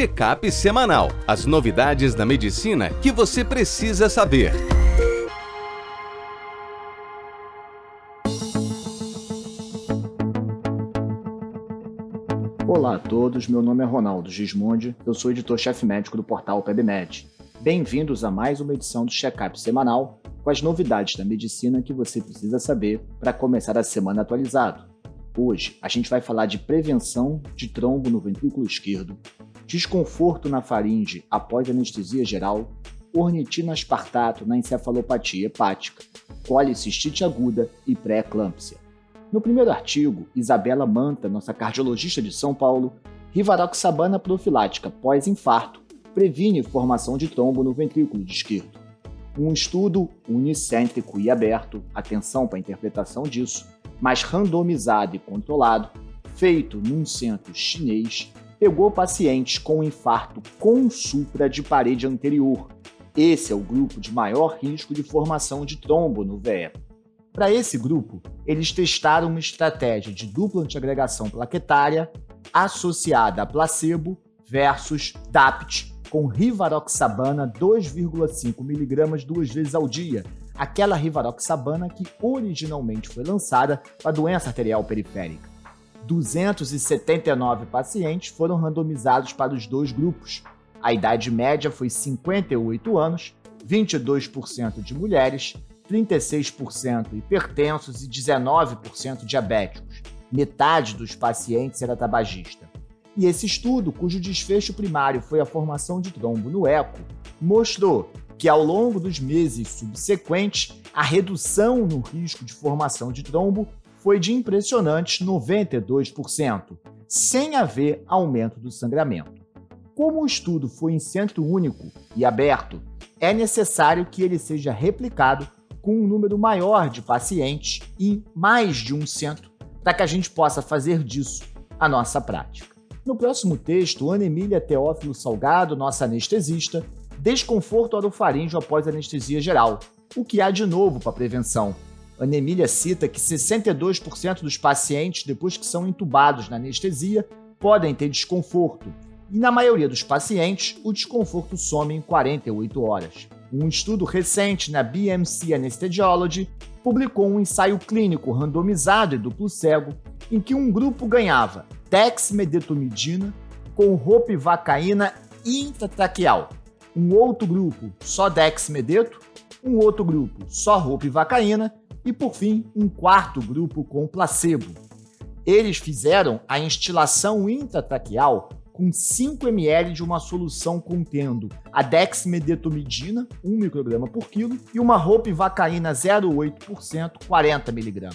Check-up semanal. As novidades da medicina que você precisa saber. Olá a todos, meu nome é Ronaldo Gismondi, eu sou editor-chefe médico do portal PebMed. Bem-vindos a mais uma edição do Check-up semanal com as novidades da medicina que você precisa saber para começar a semana atualizado. Hoje a gente vai falar de prevenção de trombo no ventrículo esquerdo, desconforto na faringe após anestesia geral, ornitina aspartato na encefalopatia hepática, colicistite aguda e pré-eclâmpsia. No primeiro artigo, Isabela Manta, nossa cardiologista de São Paulo, rivaroxabana profilática pós-infarto previne formação de trombo no ventrículo esquerdo. Um estudo unicêntrico e aberto, atenção para a interpretação disso, mas randomizado e controlado, feito num centro chinês, pegou pacientes com infarto com supra de parede anterior. Esse é o grupo de maior risco de formação de trombo no VE. Para esse grupo, eles testaram uma estratégia de dupla antiagregação plaquetária associada a placebo versus DAPT com rivaroxabana 2,5 mg duas vezes ao dia, aquela rivaroxabana que originalmente foi lançada para doença arterial periférica. 279 pacientes foram randomizados para os dois grupos. A idade média foi 58 anos, 22% de mulheres 36% hipertensos e 19% diabéticos. Metade dos pacientes era tabagista. E esse estudo, cujo desfecho primário foi a formação de trombo no eco, mostrou que ao longo dos meses subsequentes, a redução no risco de formação de trombo foi de impressionantes 92%, sem haver aumento do sangramento. Como o estudo foi em centro único e aberto, é necessário que ele seja replicado com um número maior de pacientes e mais de um centro, para que a gente possa fazer disso a nossa prática. No próximo texto, Ana Emília Teófilo Salgado, nossa anestesista, desconforto orofaríngeo após anestesia geral, o que há de novo para prevenção. Ana Emília cita que 62% dos pacientes, depois que são entubados na anestesia, podem ter desconforto, e na maioria dos pacientes, o desconforto some em 48 horas. Um estudo recente na BMC Anesthesiology publicou um ensaio clínico randomizado e duplo cego em que um grupo ganhava dexmedetomidina com ropivacaína intratraqueal, um outro grupo só dexmedeto, um outro grupo só ropivacaína e, por fim, um quarto grupo com placebo. Eles fizeram a instilação intratraqueal com 5 ml de uma solução contendo a dexmedetomidina, 1 micrograma por quilo, e uma ropivacaína 0,8%, 40 mg.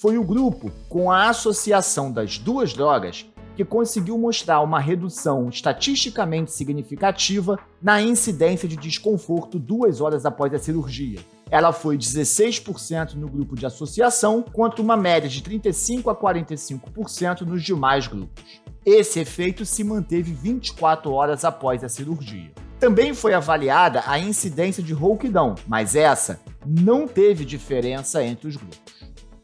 Foi o grupo com a associação das duas drogas que conseguiu mostrar uma redução estatisticamente significativa na incidência de desconforto duas horas após a cirurgia. Ela foi 16% no grupo de associação, contra uma média de 35 a 45% nos demais grupos. Esse efeito se manteve 24 horas após a cirurgia. Também foi avaliada a incidência de rouquidão, mas essa não teve diferença entre os grupos.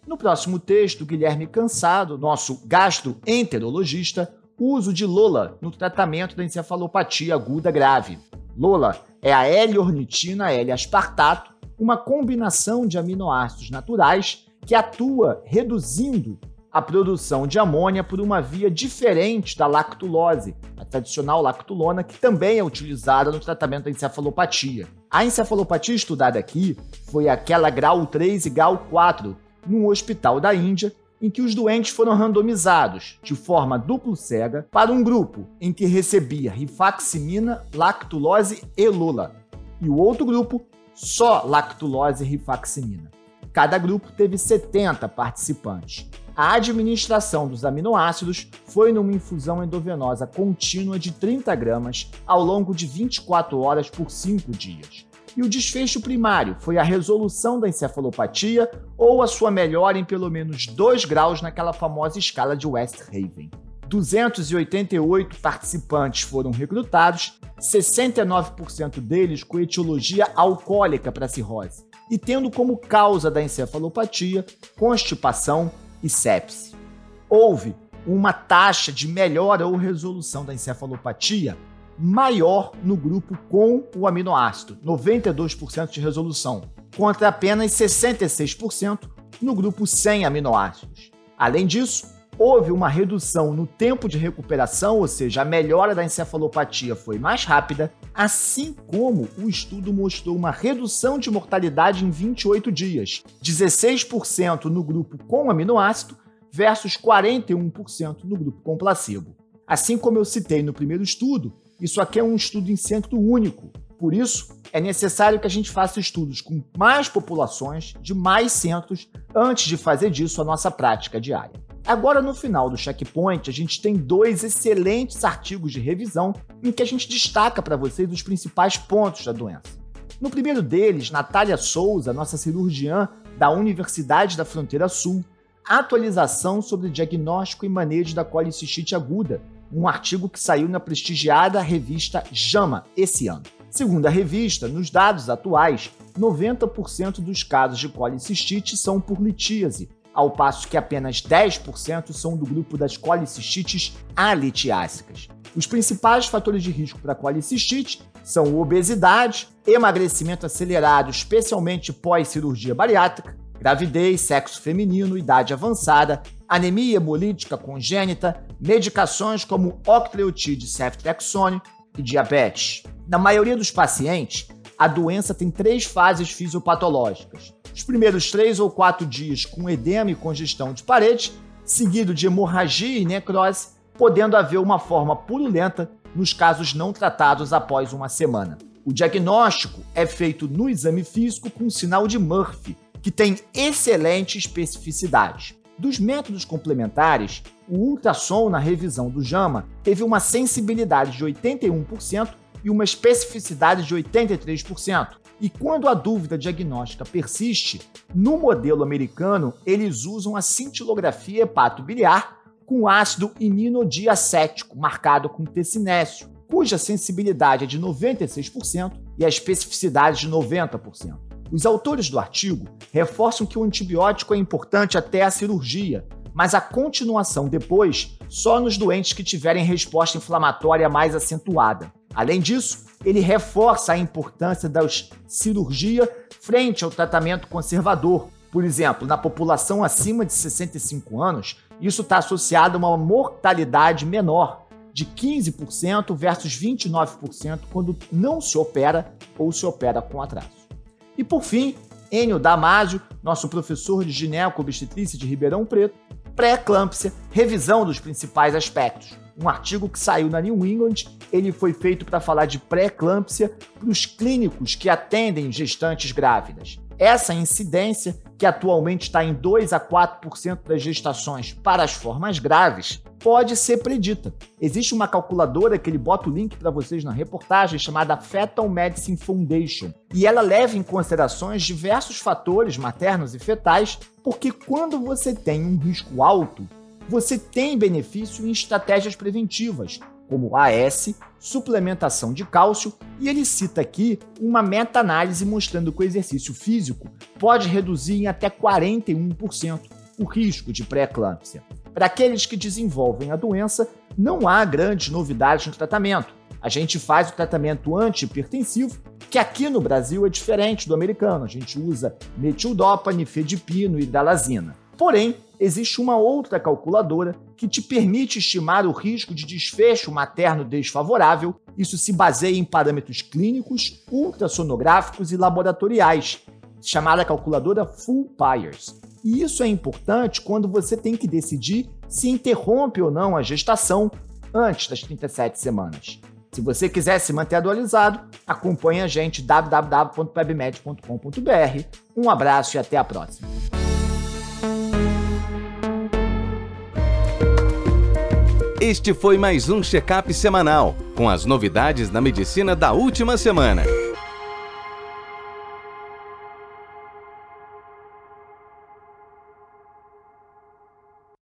No próximo texto, Guilherme Cansado, nosso gastroenterologista, uso de Lola no tratamento da encefalopatia aguda grave. Lola é a L-ornitina L-aspartato, uma combinação de aminoácidos naturais que atua reduzindo a produção de amônia por uma via diferente da lactulose, a tradicional lactulona, que também é utilizada no tratamento da encefalopatia. A encefalopatia estudada aqui foi aquela grau 3 e grau 4, num hospital da Índia, em que os doentes foram randomizados de forma duplo cega para um grupo em que recebia rifaximina, lactulose e lula, e o outro grupo só lactulose e rifaximina. Cada grupo teve 70 participantes. A administração dos aminoácidos foi numa infusão endovenosa contínua de 30 gramas ao longo de 24 horas por 5 dias. E o desfecho primário foi a resolução da encefalopatia ou a sua melhora em pelo menos 2 graus naquela famosa escala de West Haven. 288 participantes foram recrutados, 69% deles com etiologia alcoólica para cirrose, e tendo como causa da encefalopatia constipação, e sepse. Houve uma taxa de melhora ou resolução da encefalopatia maior no grupo com o aminoácido, 92% de resolução, contra apenas 66% no grupo sem aminoácidos. Além disso, houve uma redução no tempo de recuperação, ou seja, a melhora da encefalopatia foi mais rápida, assim como o estudo mostrou uma redução de mortalidade em 28 dias, 16% no grupo com aminoácido versus 41% no grupo com placebo. Assim como eu citei no primeiro estudo, isso aqui é um estudo em centro único. Por isso, é necessário que a gente faça estudos com mais populações, de mais centros, antes de fazer disso a nossa prática diária. Agora, no final do checkpoint, a gente tem dois excelentes artigos de revisão em que a gente destaca para vocês os principais pontos da doença. No primeiro deles, Natália Souza, nossa cirurgiã da Universidade da Fronteira Sul, atualização sobre diagnóstico e manejo da colicistite aguda, um artigo que saiu na prestigiada revista JAMA esse ano. Segundo a revista, nos dados atuais, 90% dos casos de colicistite são por litíase, ao passo que apenas 10% são do grupo das colicistites alitiácicas. Os principais fatores de risco para colicistite são obesidade, emagrecimento acelerado, especialmente pós-cirurgia bariátrica, gravidez, sexo feminino, idade avançada, anemia hemolítica congênita, medicações como octreotide ceftriaxone e diabetes. Na maioria dos pacientes, a doença tem três fases fisiopatológicas os primeiros três ou quatro dias com edema e congestão de parede, seguido de hemorragia e necrose, podendo haver uma forma purulenta nos casos não tratados após uma semana. O diagnóstico é feito no exame físico com sinal de Murphy, que tem excelente especificidade. Dos métodos complementares, o ultrassom na revisão do JAMA teve uma sensibilidade de 81% e uma especificidade de 83%, e quando a dúvida diagnóstica persiste, no modelo americano, eles usam a cintilografia hepatobiliar com ácido iminodiacético, marcado com tecinécio, cuja sensibilidade é de 96% e a especificidade de 90%. Os autores do artigo reforçam que o antibiótico é importante até a cirurgia, mas a continuação depois só nos doentes que tiverem resposta inflamatória mais acentuada. Além disso, ele reforça a importância da cirurgia frente ao tratamento conservador. Por exemplo, na população acima de 65 anos, isso está associado a uma mortalidade menor, de 15% versus 29% quando não se opera ou se opera com atraso. E por fim, Enio Damasio, nosso professor de gineco-obstetrícia de Ribeirão Preto, pré-eclâmpsia, revisão dos principais aspectos um artigo que saiu na New England. Ele foi feito para falar de pré-eclâmpsia para os clínicos que atendem gestantes grávidas. Essa incidência, que atualmente está em 2 a 4% das gestações para as formas graves, pode ser predita. Existe uma calculadora que ele bota o link para vocês na reportagem chamada Fetal Medicine Foundation, e ela leva em considerações diversos fatores maternos e fetais, porque quando você tem um risco alto, você tem benefício em estratégias preventivas, como AS, suplementação de cálcio, e ele cita aqui uma meta-análise mostrando que o exercício físico pode reduzir em até 41% o risco de pré-eclâmpsia. Para aqueles que desenvolvem a doença, não há grandes novidades no tratamento. A gente faz o tratamento antihipertensivo, que aqui no Brasil é diferente do americano. A gente usa metildopa, nifedipino e dalazina. Porém, existe uma outra calculadora que te permite estimar o risco de desfecho materno desfavorável. Isso se baseia em parâmetros clínicos, ultrassonográficos e laboratoriais, chamada calculadora Full Pyers. E isso é importante quando você tem que decidir se interrompe ou não a gestação antes das 37 semanas. Se você quiser se manter atualizado, acompanhe a gente www.webmed.com.br. Um abraço e até a próxima. Este foi mais um check-up semanal, com as novidades da medicina da última semana.